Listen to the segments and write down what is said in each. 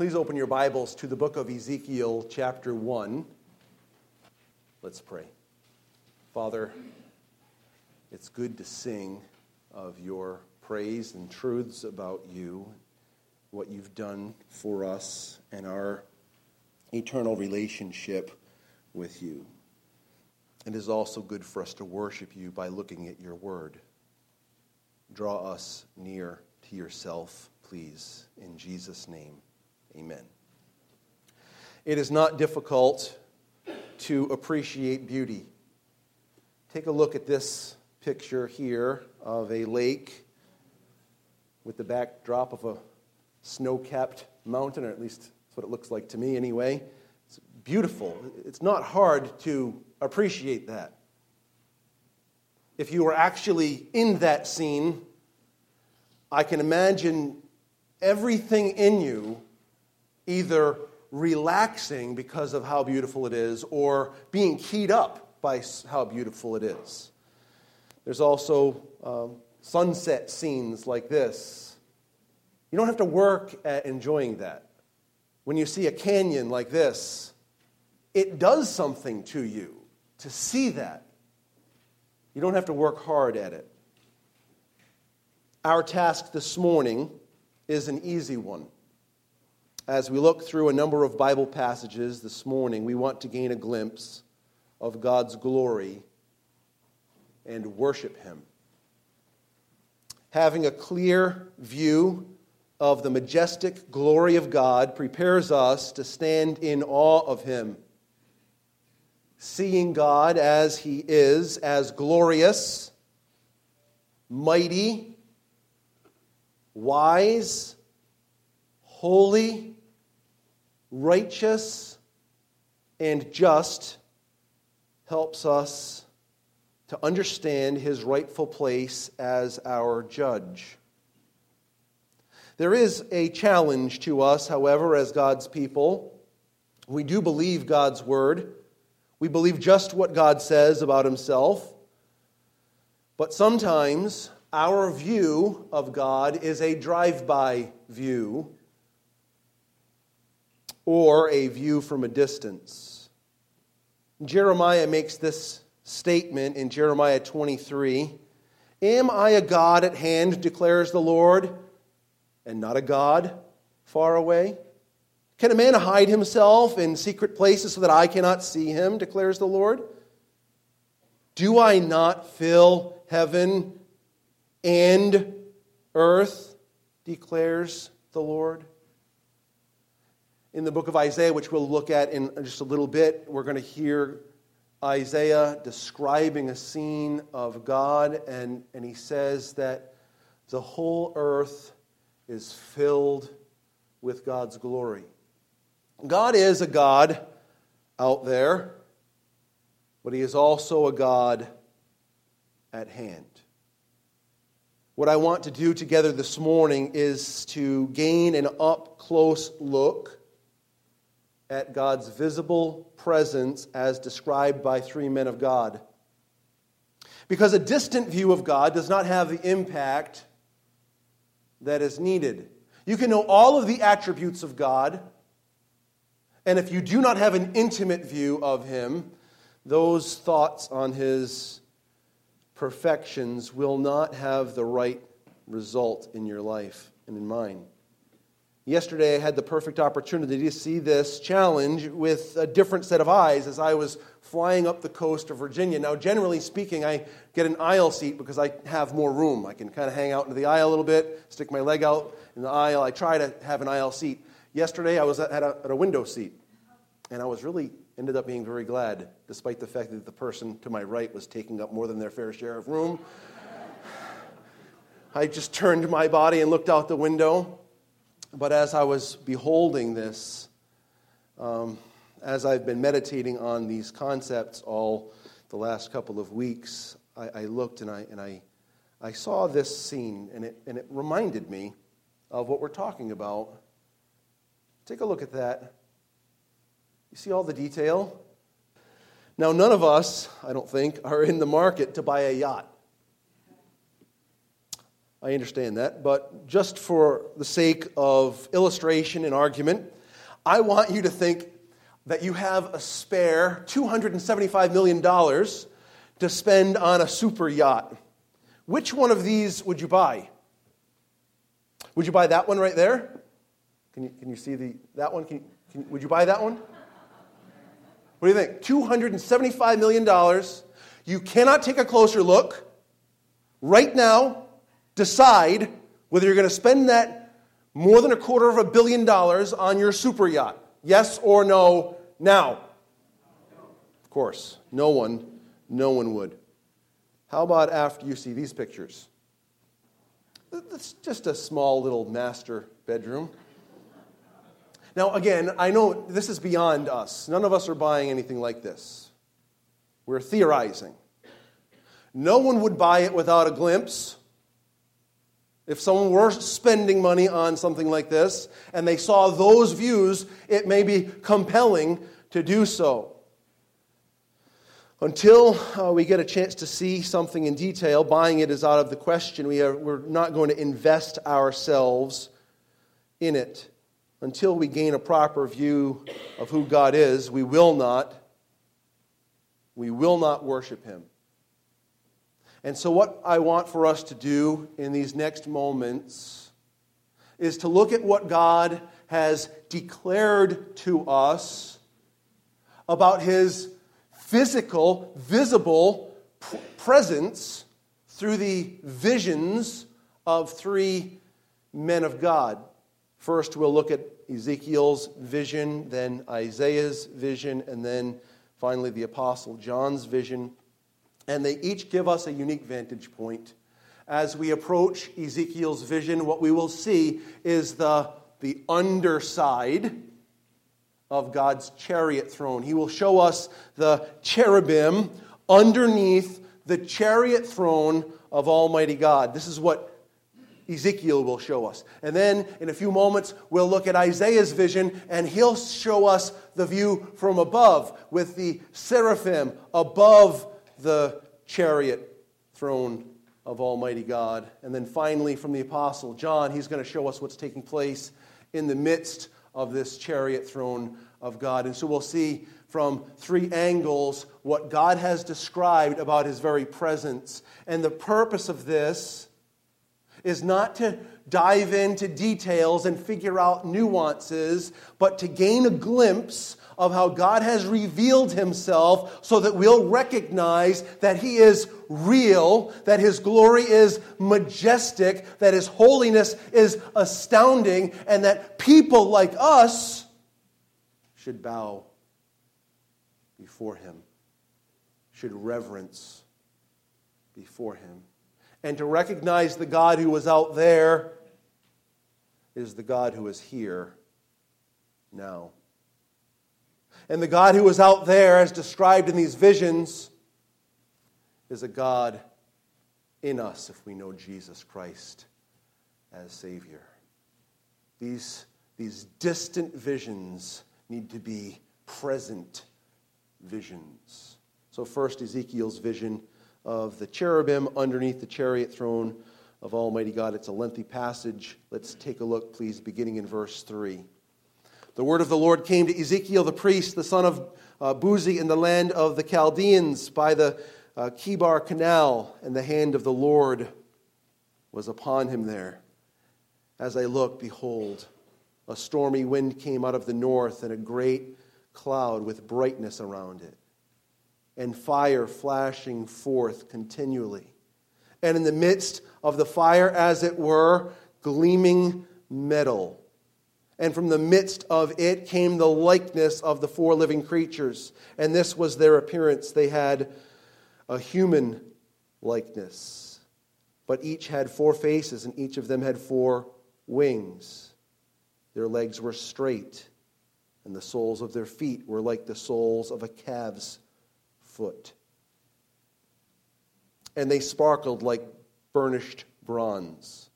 Please open your Bibles to the book of Ezekiel, chapter 1. Let's pray. Father, it's good to sing of your praise and truths about you, what you've done for us, and our eternal relationship with you. It is also good for us to worship you by looking at your word. Draw us near to yourself, please, in Jesus' name. Amen. It is not difficult to appreciate beauty. Take a look at this picture here of a lake with the backdrop of a snow capped mountain, or at least that's what it looks like to me anyway. It's beautiful. It's not hard to appreciate that. If you were actually in that scene, I can imagine everything in you either relaxing because of how beautiful it is or being keyed up by how beautiful it is. There's also um, sunset scenes like this. You don't have to work at enjoying that. When you see a canyon like this, it does something to you to see that. You don't have to work hard at it. Our task this morning is an easy one. As we look through a number of Bible passages this morning, we want to gain a glimpse of God's glory and worship Him. Having a clear view of the majestic glory of God prepares us to stand in awe of Him. Seeing God as He is, as glorious, mighty, wise, holy, righteous, and just helps us to understand his rightful place as our judge. There is a challenge to us, however, as God's people. We do believe God's word. We believe just what God says about himself. But sometimes our view of God is a drive by view or a view from a distance. Jeremiah makes this statement in Jeremiah 23 Am I a God at hand, declares the Lord, and not a God far away? Can a man hide himself in secret places so that I cannot see him, declares the Lord? Do I not fill heaven and earth, declares the Lord? In the book of Isaiah, which we'll look at in just a little bit, we're going to hear Isaiah describing a scene of God, and, and he says that the whole earth is filled with God's glory. God is a God out there, but he is also a God at hand. What I want to do together this morning is to gain an up close look at God's visible presence as described by three men of God. Because a distant view of God does not have the impact that is needed. You can know all of the attributes of God, and if you do not have an intimate view of Him, those thoughts on His perfections will not have the right result in your life and in mine. Yesterday, I had the perfect opportunity to see this challenge with a different set of eyes as I was flying up the coast of Virginia. Now, generally speaking, I get an aisle seat because I have more room. I can kind of hang out into the aisle a little bit, stick my leg out in the aisle. I try to have an aisle seat. Yesterday, I was at a, at a window seat, and I was really ended up being very glad, despite the fact that the person to my right was taking up more than their fair share of room. I just turned my body and looked out the window but as I was beholding this, um, as I've been meditating on these concepts all the last couple of weeks, I, I looked and I, and I, I saw this scene, and it, and it reminded me of what we're talking about. Take a look at that. You see all the detail? Now, none of us, I don't think, are in the market to buy a yacht. I understand that. But just for the sake of illustration and argument, I want you to think that you have a spare $275 million to spend on a super yacht. Which one of these would you buy? Would you buy that one right there? Can you, can you see the, that one? Can, can, would you buy that one? What do you think? $275 million. You cannot take a closer look. Right now, decide whether you're going to spend that more than a quarter of a billion dollars on your super yacht. Yes or no now? Of course, no one, no one would. How about after you see these pictures? It's just a small little master bedroom. Now, again, I know this is beyond us. None of us are buying anything like this. We're theorizing. No one would buy it without a glimpse. If someone were spending money on something like this and they saw those views, it may be compelling to do so. Until uh, we get a chance to see something in detail, buying it is out of the question. We are, we're not going to invest ourselves in it. Until we gain a proper view of who God is, we will not, we will not worship Him. And so, what I want for us to do in these next moments is to look at what God has declared to us about His physical, visible presence through the visions of three men of God. First, we'll look at Ezekiel's vision, then Isaiah's vision, and then finally the Apostle John's vision. And they each give us a unique vantage point. As we approach Ezekiel's vision, what we will see is the, the underside of God's chariot throne. He will show us the cherubim underneath the chariot throne of Almighty God. This is what Ezekiel will show us. And then in a few moments, we'll look at Isaiah's vision, and he'll show us the view from above with the seraphim above the chariot throne of Almighty God. And then finally, from the Apostle John, he's going to show us what's taking place in the midst of this chariot throne of God. And so we'll see from three angles what God has described about his very presence. And the purpose of this is not to dive into details and figure out nuances, but to gain a glimpse of how God has revealed himself so that we'll recognize that he is real, that his glory is majestic, that his holiness is astounding, and that people like us should bow before him, should reverence before him. And to recognize the God who was out there is the God who is here now. And the God who is out there, as described in these visions, is a God in us if we know Jesus Christ as Savior. These, these distant visions need to be present visions. So, first, Ezekiel's vision of the cherubim underneath the chariot throne of Almighty God. It's a lengthy passage. Let's take a look, please, beginning in verse 3. The word of the Lord came to Ezekiel the priest, the son of uh, Buzi, in the land of the Chaldeans by the uh, Chebar Canal, and the hand of the Lord was upon him there. As I looked, behold, a stormy wind came out of the north, and a great cloud with brightness around it and fire flashing forth continually. And in the midst of the fire, as it were, gleaming metal. And from the midst of it came the likeness of the four living creatures. And this was their appearance. They had a human likeness. But each had four faces, and each of them had four wings. Their legs were straight, and the soles of their feet were like the soles of a calf's foot. And they sparkled like burnished bronze.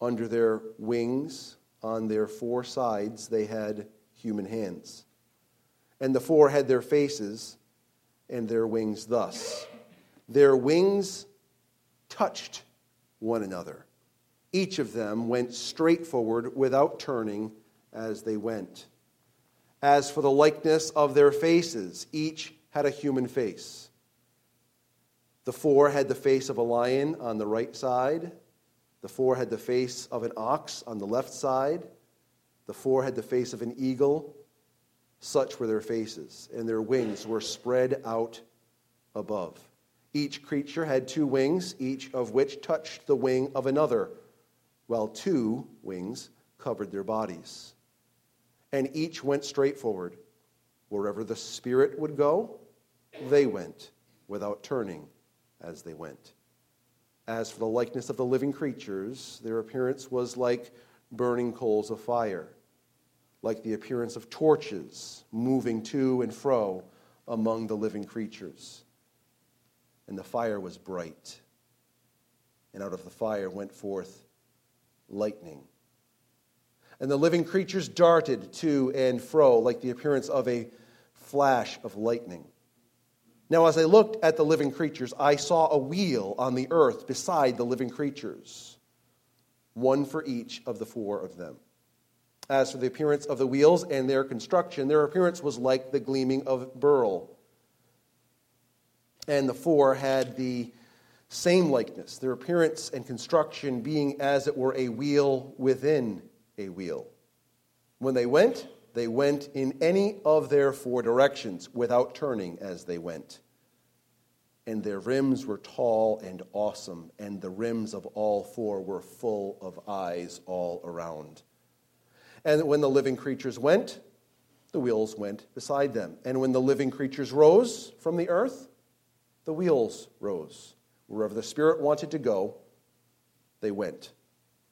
Under their wings, on their four sides, they had human hands. And the four had their faces and their wings thus. Their wings touched one another, Each of them went straight forward without turning as they went. As for the likeness of their faces, each had a human face. The four had the face of a lion on the right side, the four had the face of an ox on the left side, the four had the face of an eagle. Such were their faces, and their wings were spread out above. Each creature had two wings, each of which touched the wing of another, while two wings covered their bodies. And each went straight forward. Wherever the Spirit would go, they went, without turning as they went. As for the likeness of the living creatures, their appearance was like burning coals of fire, like the appearance of torches moving to and fro among the living creatures and the fire was bright. And out of the fire went forth lightning. And the living creatures darted to and fro like the appearance of a flash of lightning. Now, as I looked at the living creatures, I saw a wheel on the earth beside the living creatures, one for each of the four of them. As for the appearance of the wheels and their construction, their appearance was like the gleaming of beryl and the four had the same likeness, their appearance and construction being as it were a wheel within a wheel. When they went, they went in any of their four directions without turning as they went. And their rims were tall and awesome, and the rims of all four were full of eyes all around. And when the living creatures went, the wheels went beside them. And when the living creatures rose from the earth, the wheels rose. Wherever the Spirit wanted to go, they went,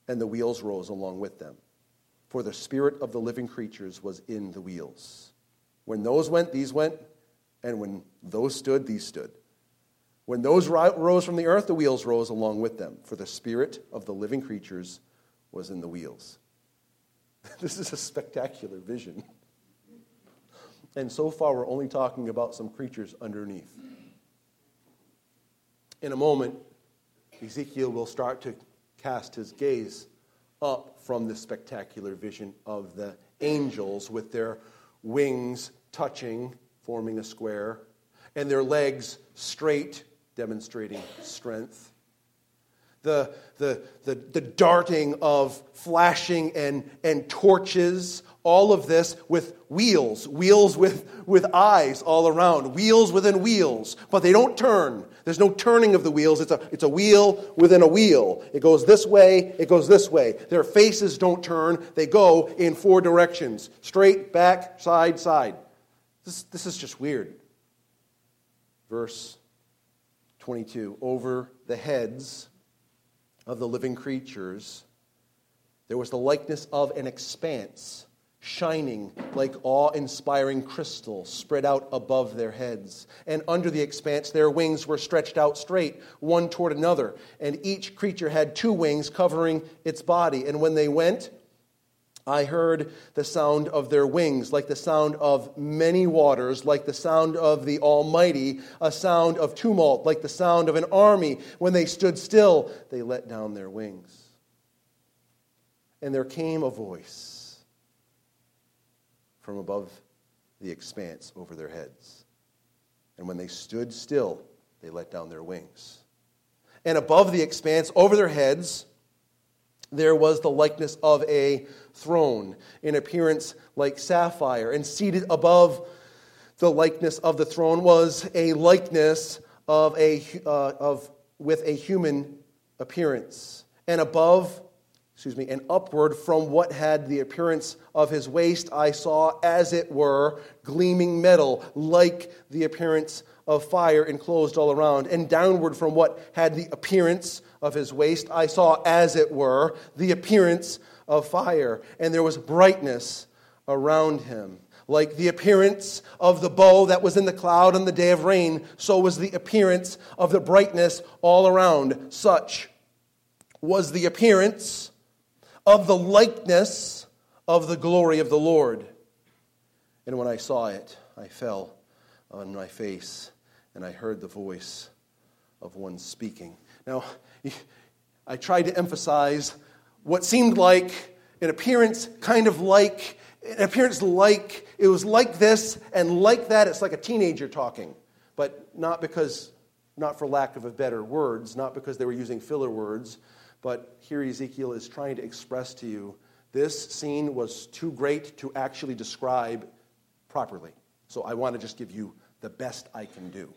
and the wheels rose along with them. For the Spirit of the living creatures was in the wheels. When those went, these went, and when those stood, these stood. When those rose from the earth, the wheels rose along with them, for the Spirit of the living creatures was in the wheels. This is a spectacular vision. And so far, we're only talking about some creatures underneath. In a moment, Ezekiel will start to cast his gaze up from the spectacular vision of the angels with their wings touching, forming a square, and their legs straight, demonstrating strength. The, the, the, the darting of flashing and, and torches all of this with wheels, wheels with, with eyes all around, wheels within wheels, but they don't turn. There's no turning of the wheels. It's a, it's a wheel within a wheel. It goes this way, it goes this way. Their faces don't turn, they go in four directions straight, back, side, side. This, this is just weird. Verse 22 Over the heads of the living creatures, there was the likeness of an expanse shining like awe inspiring crystal spread out above their heads. And under the expanse, their wings were stretched out straight, one toward another. And each creature had two wings covering its body. And when they went, I heard the sound of their wings, like the sound of many waters, like the sound of the Almighty, a sound of tumult, like the sound of an army. When they stood still, they let down their wings. And there came a voice from above the expanse over their heads. And when they stood still, they let down their wings. And above the expanse over their heads, there was the likeness of a throne, in appearance like sapphire. And seated above the likeness of the throne was a likeness of a, uh, of, with a human appearance. And above excuse me, and upward from what had the appearance of his waist, I saw, as it were, gleaming metal, like the appearance of fire enclosed all around. And downward from what had the appearance of his waist, I saw, as it were, the appearance of fire. And there was brightness around him. Like the appearance of the bow that was in the cloud on the day of rain, so was the appearance of the brightness all around. Such was the appearance of the likeness of the glory of the Lord. And when I saw it, I fell on my face and I heard the voice of one speaking. Now, I tried to emphasize what seemed like an appearance kind of like, an appearance like, it was like this and like that. It's like a teenager talking, but not because, not for lack of better words, not because they were using filler words, but here Ezekiel is trying to express to you this scene was too great to actually describe properly. So I want to just give you the best I can do.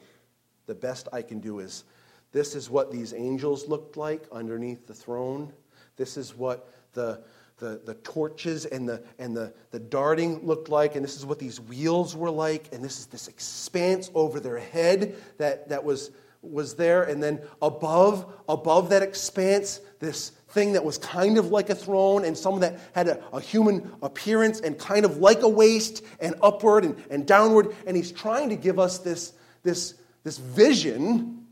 The best I can do is this is what these angels looked like underneath the throne. This is what the, the, the torches and, the, and the, the darting looked like. And this is what these wheels were like. And this is this expanse over their head that, that was, was there. And then above, above that expanse, this thing that was kind of like a throne and some that had a, a, human appearance and kind of like a waist and upward and, and downward. And he's trying to give us this, this, this vision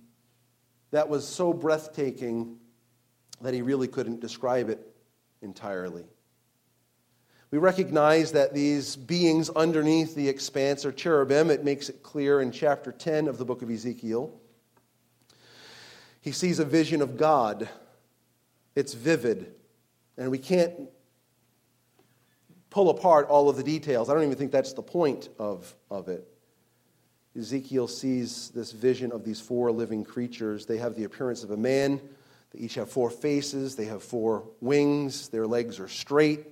that was so breathtaking that he really couldn't describe it entirely. We recognize that these beings underneath the expanse are cherubim. It makes it clear in chapter 10 of the book of Ezekiel. He sees a vision of God it's vivid. And we can't pull apart all of the details. I don't even think that's the point of, of it. Ezekiel sees this vision of these four living creatures. They have the appearance of a man. They each have four faces. They have four wings. Their legs are straight.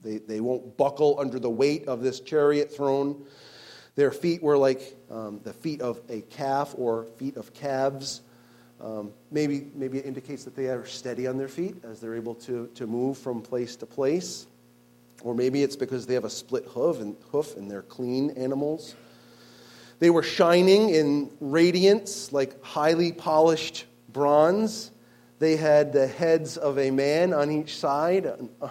They, they won't buckle under the weight of this chariot throne. Their feet were like um, the feet of a calf or feet of calves. Um, maybe, maybe it indicates that they are steady on their feet as they're able to, to move from place to place. Or maybe it's because they have a split hoof and, hoof and they're clean animals. They were shining in radiance like highly polished bronze. They had the heads of a man on each side, uh,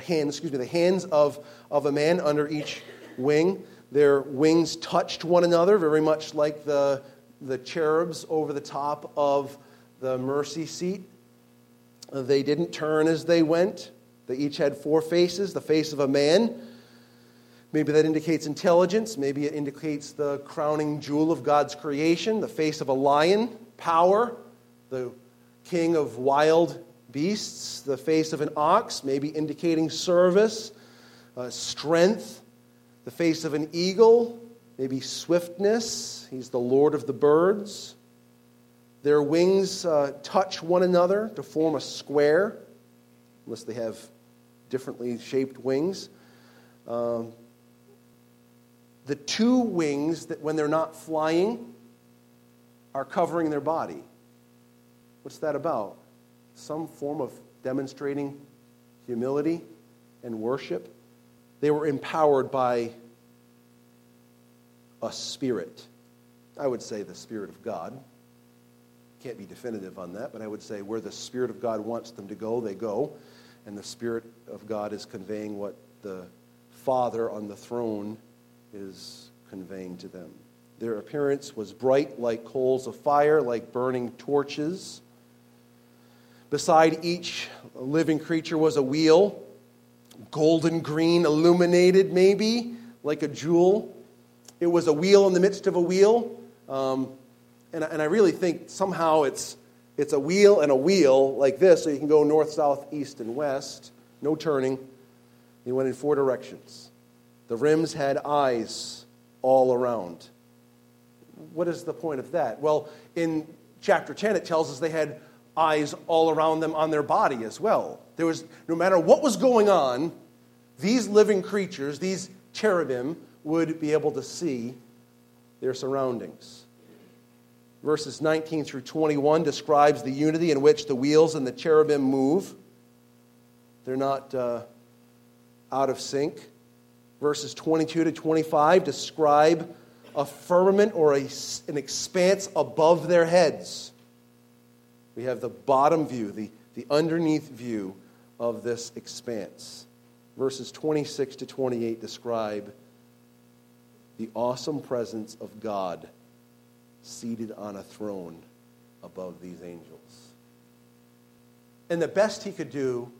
hands, excuse me, the hands of, of a man under each wing. Their wings touched one another, very much like the the cherubs over the top of the mercy seat. They didn't turn as they went. They each had four faces the face of a man. Maybe that indicates intelligence. Maybe it indicates the crowning jewel of God's creation, the face of a lion, power, the king of wild beasts, the face of an ox, maybe indicating service, uh, strength, the face of an eagle, maybe swiftness. He's the Lord of the birds. Their wings uh, touch one another to form a square, unless they have differently shaped wings. Um, the two wings that, when they're not flying, are covering their body. What's that about? Some form of demonstrating humility and worship. They were empowered by a spirit. I would say the Spirit of God. Can't be definitive on that, but I would say where the Spirit of God wants them to go, they go. And the Spirit of God is conveying what the Father on the throne is conveying to them. Their appearance was bright like coals of fire, like burning torches. Beside each living creature was a wheel, golden green, illuminated maybe, like a jewel. It was a wheel in the midst of a wheel. Um, and, and I really think somehow it's, it's a wheel and a wheel like this, so you can go north, south, east, and west. No turning. He went in four directions. The rims had eyes all around. What is the point of that? Well, in chapter 10, it tells us they had eyes all around them on their body as well. There was, no matter what was going on, these living creatures, these cherubim, would be able to see their surroundings. Verses 19 through 21 describes the unity in which the wheels and the cherubim move. They're not uh, out of sync. Verses 22 to 25 describe a firmament or a, an expanse above their heads. We have the bottom view, the, the underneath view of this expanse. Verses 26 to 28 describe the awesome presence of God seated on a throne above these angels. And the best he could do,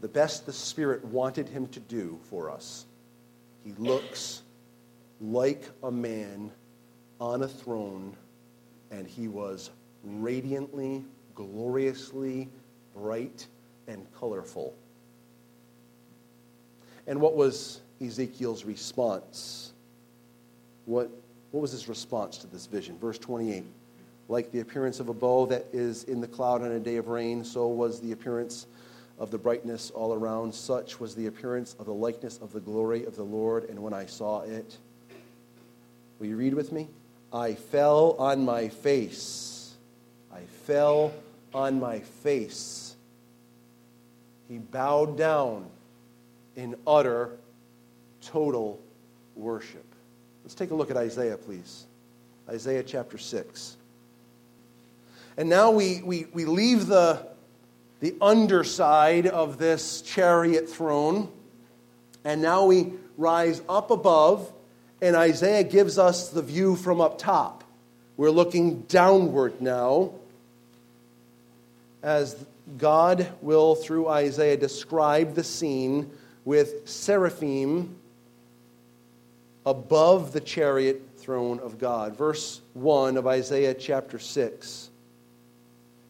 the best the Spirit wanted him to do for us, he looks like a man on a throne, and he was radiantly, gloriously bright and colorful. And what was Ezekiel's response? What, what was his response to this vision? Verse 28 Like the appearance of a bow that is in the cloud on a day of rain, so was the appearance of the brightness all around. Such was the appearance of the likeness of the glory of the Lord. And when I saw it, will you read with me? I fell on my face. I fell on my face. He bowed down in utter, total worship. Let's take a look at Isaiah, please. Isaiah chapter 6. And now we, we, we leave the, the underside of this chariot throne, and now we rise up above, and Isaiah gives us the view from up top. We're looking downward now as God will, through Isaiah, describe the scene with seraphim above the chariot throne of God. Verse 1 of Isaiah chapter 6.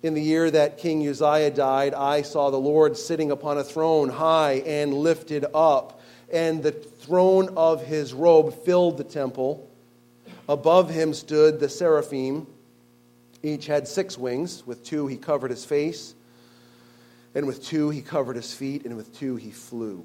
In the year that King Uzziah died, I saw the Lord sitting upon a throne high and lifted up, and the throne of his robe filled the temple. Above him stood the seraphim. Each had six wings. With two he covered his face, and with two he covered his feet, and with two he flew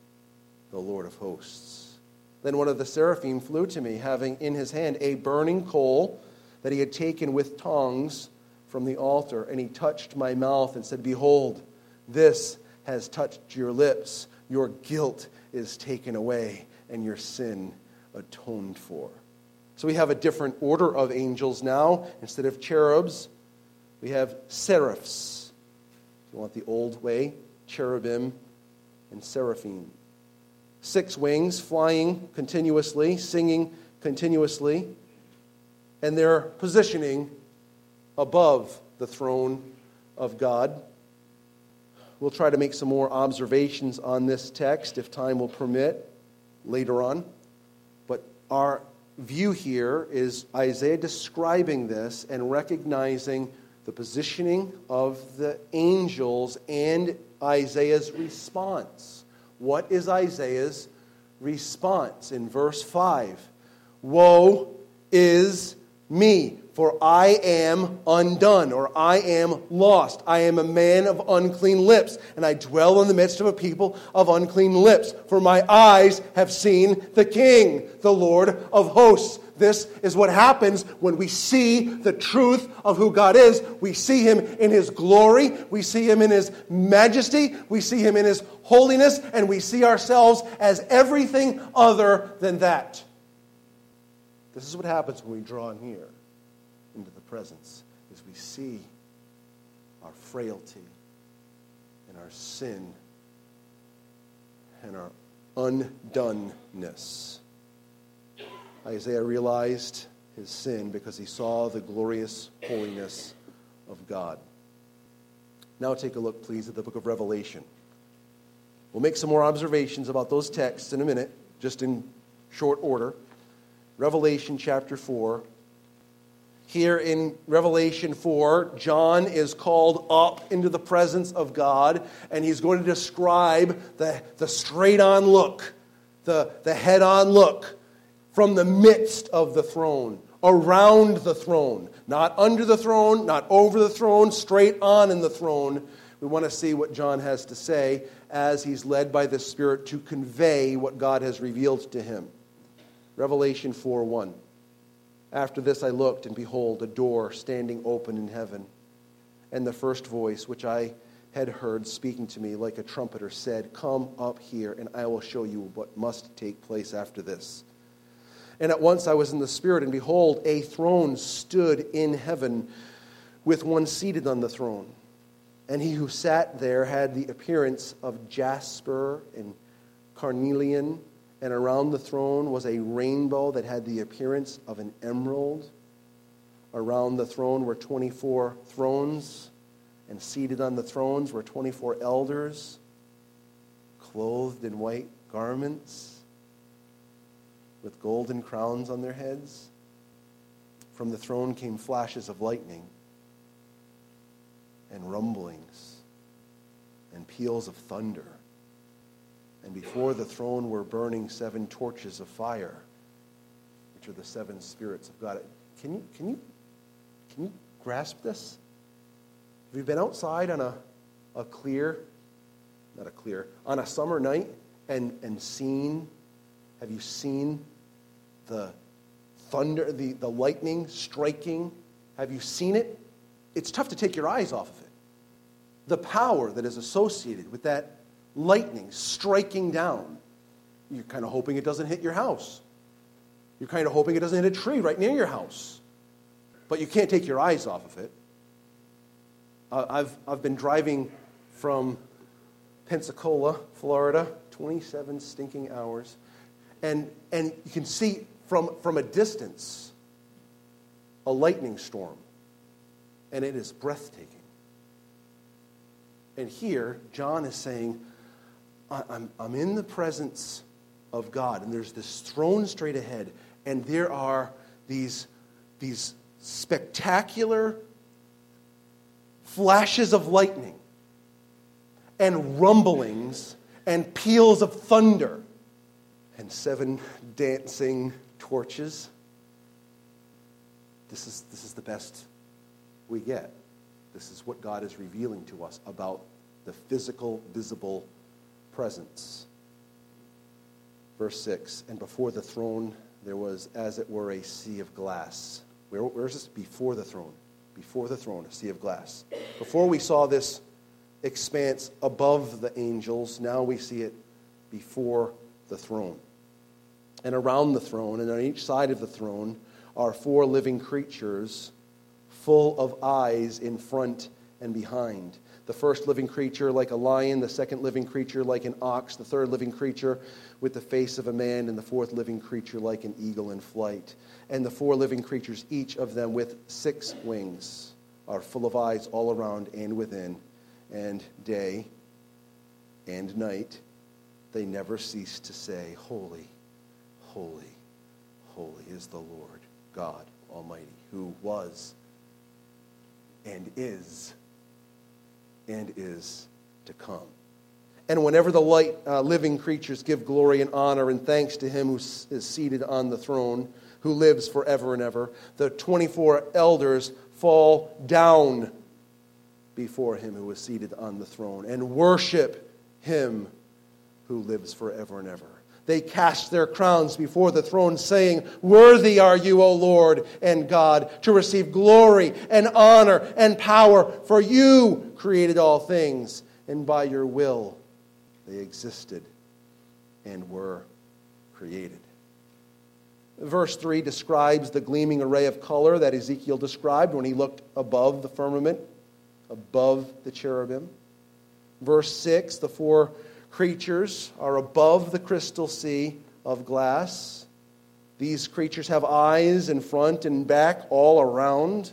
the Lord of hosts. Then one of the seraphim flew to me, having in his hand a burning coal that he had taken with tongs from the altar. And he touched my mouth and said, Behold, this has touched your lips. Your guilt is taken away, and your sin atoned for. So we have a different order of angels now. Instead of cherubs, we have seraphs. If you want the old way, cherubim and seraphim. Six wings flying continuously, singing continuously, and they're positioning above the throne of God. We'll try to make some more observations on this text if time will permit later on. But our view here is Isaiah describing this and recognizing the positioning of the angels and Isaiah's response. What is Isaiah's response? In verse 5 Woe is me, for I am undone, or I am lost. I am a man of unclean lips, and I dwell in the midst of a people of unclean lips. For my eyes have seen the King, the Lord of hosts. This is what happens when we see the truth of who God is. We see Him in His glory, we see Him in His majesty, we see Him in His holiness, and we see ourselves as everything other than that. This is what happens when we draw near into the presence, is we see our frailty and our sin and our undoneness. Isaiah realized his sin because he saw the glorious holiness of God. Now take a look, please, at the book of Revelation. We'll make some more observations about those texts in a minute, just in short order. Revelation chapter 4. Here in Revelation 4, John is called up into the presence of God, and he's going to describe the, the straight on look, the, the head on look from the midst of the throne, around the throne, not under the throne, not over the throne, straight on in the throne. We want to see what John has to say as he's led by the Spirit to convey what God has revealed to him. Revelation 4 1. After this I looked, and behold, a door standing open in heaven. And the first voice, which I had heard speaking to me like a trumpeter, said, Come up here, and I will show you what must take place after this. And at once I was in the Spirit, and behold, a throne stood in heaven with one seated on the throne. And he who sat there had the appearance of jasper and carnelian, and around the throne was a rainbow that had the appearance of an emerald. Around the throne were 24 thrones, and seated on the thrones were 24 elders, clothed in white garments, with golden crowns on their heads. From the throne came flashes of lightning and rumblings and peals of thunder. And before the throne were burning seven torches of fire, which are the seven spirits of God. Can you, can you, can you grasp this? Have you been outside on a, a clear, not a clear, on a summer night and, and seen, have you seen the thunder, the, the lightning striking? Have you seen it? It's tough to take your eyes off of it. The power that is associated with that lightning striking down, you're kind of hoping it doesn't hit your house. You're kind of hoping it doesn't hit a tree right near your house. But you can't take your eyes off of it. Uh, I've, I've been driving from Pensacola, Florida, 27 stinking hours. And, and you can see from, from a distance a lightning storm. And it is breathtaking. And here, John is saying, I'm, I'm in the presence of God, and there's this throne straight ahead, and there are these, these spectacular flashes of lightning and rumblings and peals of thunder and seven dancing torches. This is, this is the best we get. This is what God is revealing to us about the physical, visible presence. Verse 6 And before the throne there was, as it were, a sea of glass. Where, where's this? Before the throne. Before the throne, a sea of glass. Before we saw this expanse above the angels, now we see it before the throne. And around the throne, and on each side of the throne, are four living creatures full of eyes in front and behind. The first living creature like a lion, the second living creature like an ox, the third living creature with the face of a man, and the fourth living creature like an eagle in flight. And the four living creatures, each of them with six wings, are full of eyes all around and within, and day and night they never cease to say, Holy, holy, holy is the Lord God Almighty, who was and is and is to come. And whenever the light, uh, living creatures give glory and honor and thanks to him who is seated on the throne, who lives forever and ever, the 24 elders fall down before him who is seated on the throne and worship him who lives forever and ever they cast their crowns before the throne, saying, Worthy are you, O Lord and God, to receive glory and honor and power, for you created all things, and by your will they existed and were created. Verse 3 describes the gleaming array of color that Ezekiel described when he looked above the firmament, above the cherubim. Verse 6, the four creatures are above the crystal sea of glass. These creatures have eyes in front and back all around.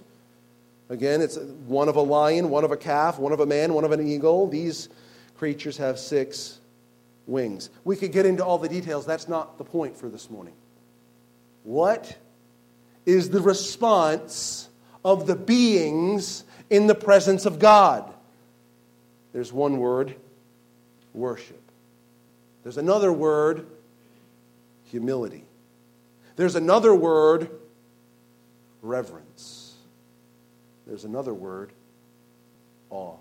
Again, it's one of a lion, one of a calf, one of a man, one of an eagle. These creatures have six wings. We could get into all the details. That's not the point for this morning. What is the response of the beings in the presence of God? There's one word worship. There's another word, humility. There's another word, reverence. There's another word, awe.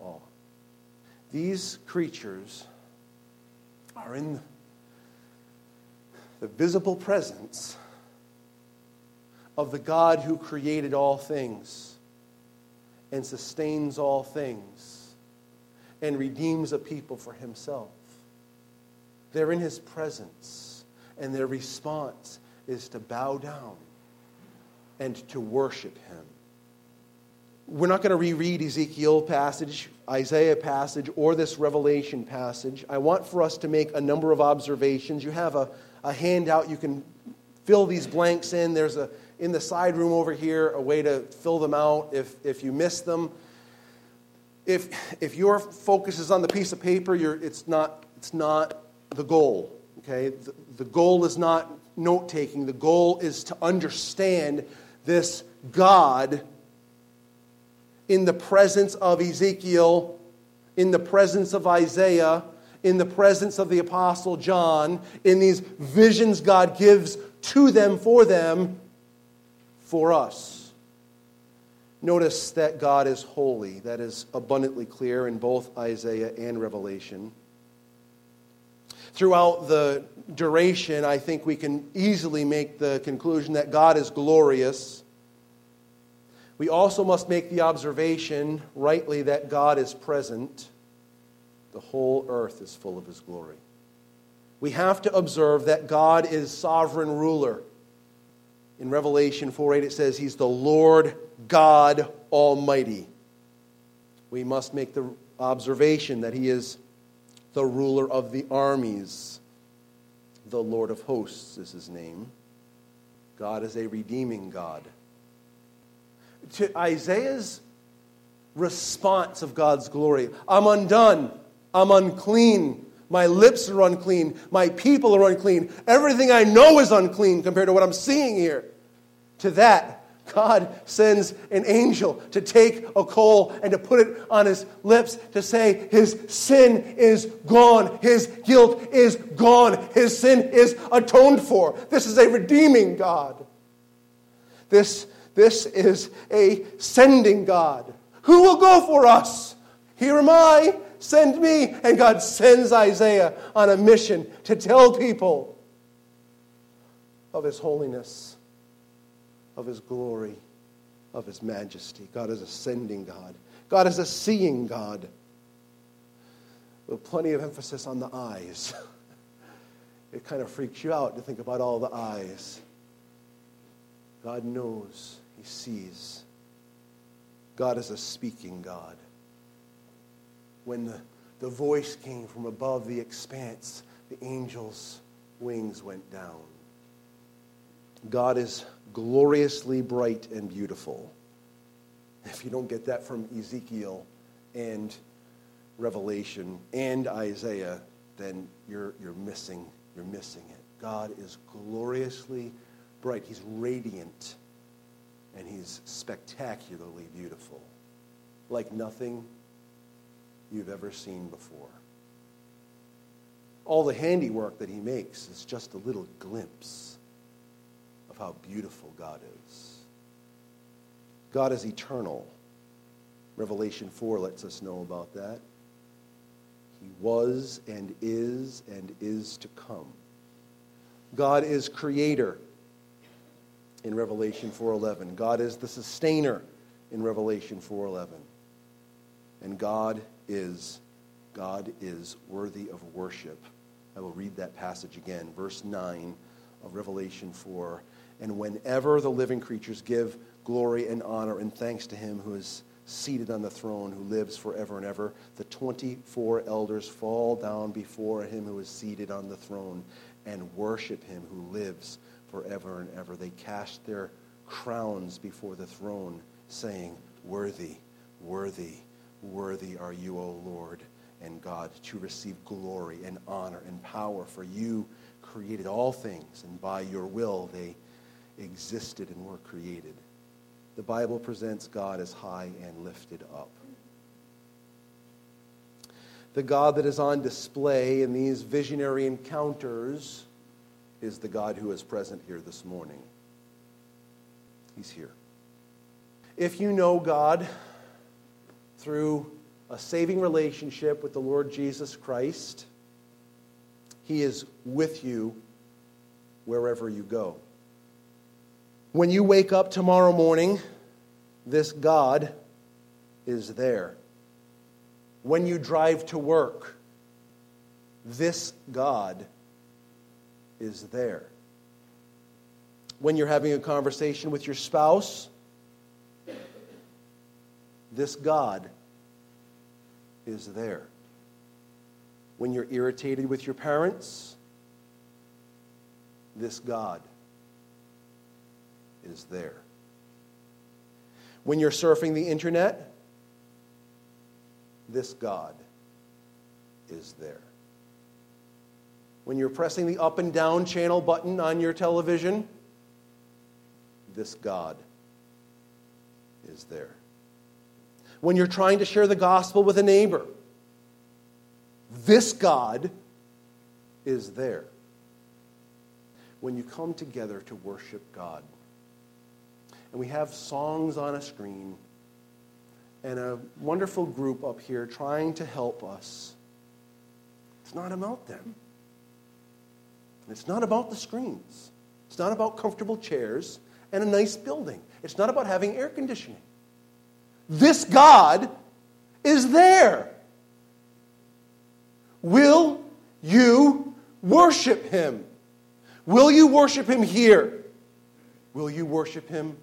Awe. These creatures are in the visible presence of the God who created all things and sustains all things and redeems a people for himself. They're in his presence, and their response is to bow down and to worship him. we're not going to reread Ezekiel passage, Isaiah passage, or this Revelation passage. I want for us to make a number of observations. You have a, a handout. You can fill these blanks in. There's a in the side room over here a way to fill them out if, if you miss them. If, if your focus is on the piece of paper, it's, not, it's not the goal. Okay? The, the goal is not note taking, the goal is to understand this God in the presence of Ezekiel, in the presence of Isaiah, in the presence of the Apostle John, in these visions God gives to them for them for us. Notice that God is holy. That is abundantly clear in both Isaiah and Revelation. Throughout the duration, I think we can easily make the conclusion that God is glorious. We also must make the observation, rightly, that God is present. The whole earth is full of his glory. We have to observe that God is sovereign ruler. In Revelation 4 8, it says, He's the Lord God Almighty. We must make the observation that He is the ruler of the armies. The Lord of hosts is His name. God is a redeeming God. To Isaiah's response of God's glory I'm undone, I'm unclean. My lips are unclean. My people are unclean. Everything I know is unclean compared to what I'm seeing here. To that, God sends an angel to take a coal and to put it on his lips to say his sin is gone, his guilt is gone, his sin is atoned for. This is a redeeming God. This, this is a sending God. Who will go for us? Here am I, Send me. And God sends Isaiah on a mission to tell people of his holiness, of his glory, of his majesty. God is a sending God, God is a seeing God. With plenty of emphasis on the eyes. It kind of freaks you out to think about all the eyes. God knows, He sees. God is a speaking God when the, the voice came from above the expanse, the angel's wings went down. God is gloriously bright and beautiful. If you don't get that from Ezekiel and Revelation and Isaiah, then you're, you're missing you're missing it. God is gloriously bright. He's radiant and he's spectacularly beautiful. Like nothing you've ever seen before. All the handiwork that he makes is just a little glimpse of how beautiful God is. God is eternal. Revelation 4 lets us know about that. He was and is and is to come. God is creator in Revelation 4:11. God is the sustainer in Revelation 4:11. And God is God is worthy of worship. I will read that passage again, verse 9 of Revelation 4. And whenever the living creatures give glory and honor and thanks to him who is seated on the throne, who lives forever and ever, the 24 elders fall down before him who is seated on the throne and worship him who lives forever and ever. They cast their crowns before the throne, saying, Worthy, worthy Worthy are you, O Lord and God, to receive glory and honor and power, for you created all things, and by your will they existed and were created. The Bible presents God as high and lifted up. The God that is on display in these visionary encounters is the God who is present here this morning. He's here. If you know God, through a saving relationship with the Lord Jesus Christ. He is with you wherever you go. When you wake up tomorrow morning, this God is there. When you drive to work, this God is there. When you're having a conversation with your spouse, this God is there. When you're irritated with your parents, this God is there. When you're surfing the internet, this God is there. When you're pressing the up and down channel button on your television, this God is there. When you're trying to share the gospel with a neighbor, this God is there. When you come together to worship God, and we have songs on a screen and a wonderful group up here trying to help us, it's not about them. It's not about the screens. It's not about comfortable chairs and a nice building. It's not about having air conditioning. This God is there. Will you worship him? Will you worship him here? Will you worship him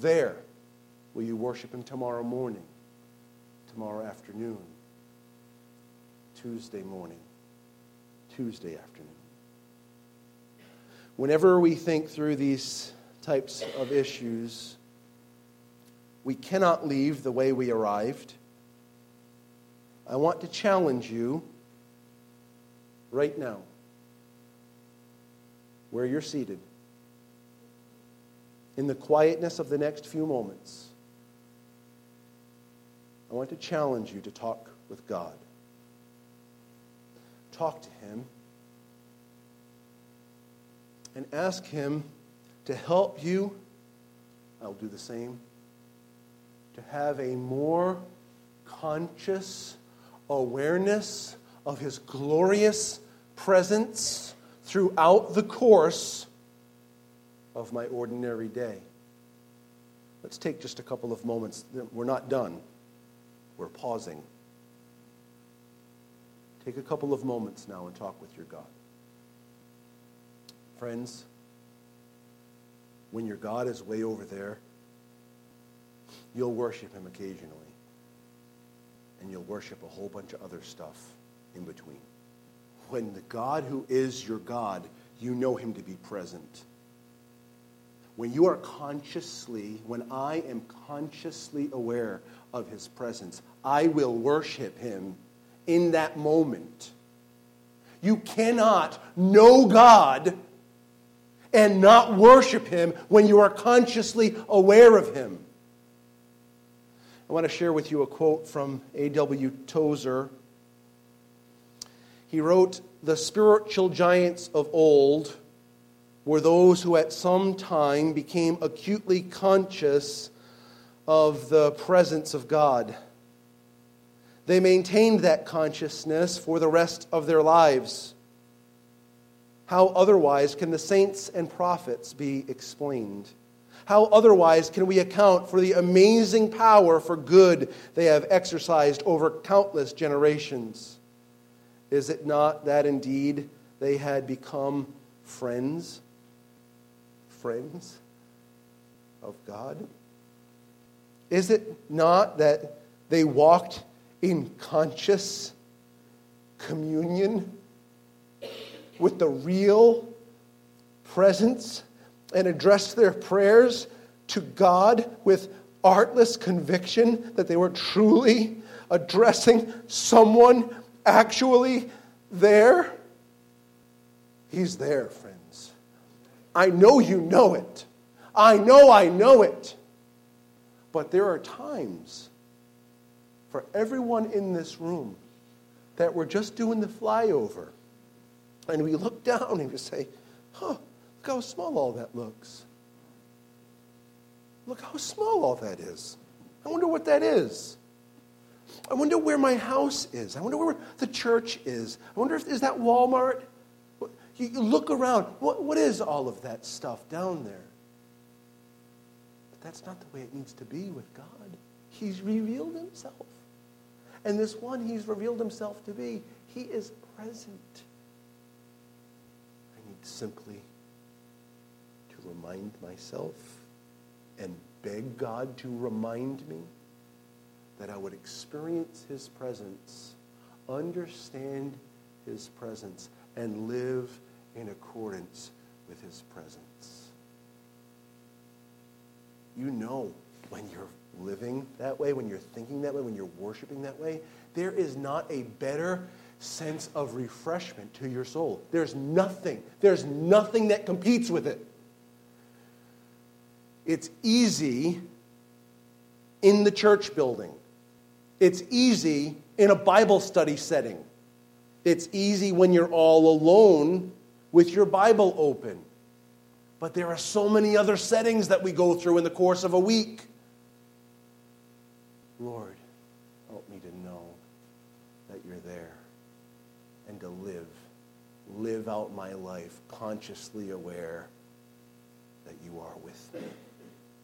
there? Will you worship him tomorrow morning, tomorrow afternoon, Tuesday morning, Tuesday afternoon? Whenever we think through these types of issues, we cannot leave the way we arrived. I want to challenge you right now, where you're seated, in the quietness of the next few moments. I want to challenge you to talk with God. Talk to Him and ask Him to help you. I'll do the same. To have a more conscious awareness of His glorious presence throughout the course of my ordinary day. Let's take just a couple of moments. We're not done, we're pausing. Take a couple of moments now and talk with your God. Friends, when your God is way over there, you'll worship him occasionally. And you'll worship a whole bunch of other stuff in between when the God who is your God, you know him to be present. When you are consciously, when I am consciously aware of his presence, I will worship him in that moment. You cannot know God and not worship him when you are consciously aware of him. I want to share with you a quote from A.W. Tozer he wrote, The spiritual giants of old were those who at some time became acutely conscious of the presence of God. They maintained that consciousness for the rest of their lives. How otherwise can the saints and prophets be explained? How otherwise can we account for the amazing power for good they have exercised over countless generations? Is it not that indeed they had become friends? Friends of God? Is it not that they walked in conscious communion with the real presence and addressed their prayers to God with artless conviction that they were truly addressing someone actually there? He's there, friends. I know you know it. I know I know it. But there are times for everyone in this room that we're just doing the flyover. And we look down and we say, huh, look how small all that looks. Look how small all that is. I wonder what that is. I wonder where my house is. I wonder where the church is. I wonder if is that Walmart. You, you look around. What, what is all of that stuff down there? But that's not the way it needs to be with God. He's revealed himself. And this one he's revealed himself to be, he is present. I need simply remind myself and beg God to remind me that I would experience his presence, understand his presence, and live in accordance with his presence. You know when you're living that way, when you're thinking that way, when you're worshiping that way, there is not a better sense of refreshment to your soul. There's nothing, there's nothing that competes with it. It's easy in the church building. It's easy in a Bible study setting. It's easy when you're all alone with your Bible open. But there are so many other settings that we go through in the course of a week. Lord, help me to know that you're there and to live, live out my life consciously aware that you are with me.